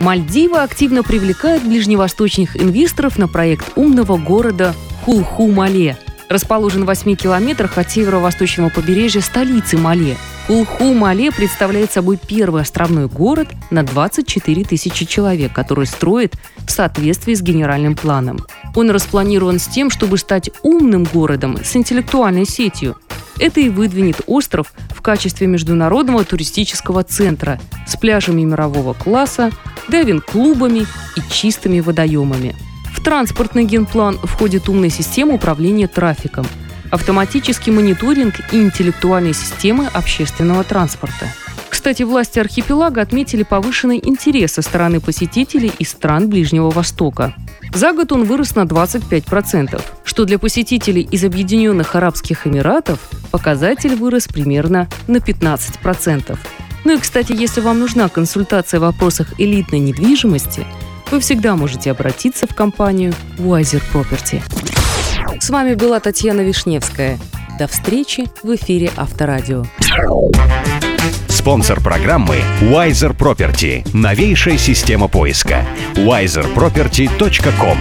Мальдивы активно привлекают ближневосточных инвесторов на проект умного города Хулху-Мале. Расположен в 8 километрах от северо-восточного побережья столицы Мале. Хулху-Мале представляет собой первый островной город на 24 тысячи человек, который строит в соответствии с генеральным планом. Он распланирован с тем, чтобы стать умным городом с интеллектуальной сетью. Это и выдвинет остров в качестве международного туристического центра с пляжами мирового класса, дайвинг-клубами и чистыми водоемами. В транспортный генплан входит умная система управления трафиком, автоматический мониторинг и интеллектуальные системы общественного транспорта. Кстати, власти архипелага отметили повышенный интерес со стороны посетителей из стран Ближнего Востока. За год он вырос на 25%, что для посетителей из Объединенных Арабских Эмиратов показатель вырос примерно на 15%. Ну и, кстати, если вам нужна консультация в вопросах элитной недвижимости, вы всегда можете обратиться в компанию Wiser Property. С вами была Татьяна Вишневская. До встречи в эфире Авторадио. Спонсор программы Wiser Property. Новейшая система поиска. wiserproperty.com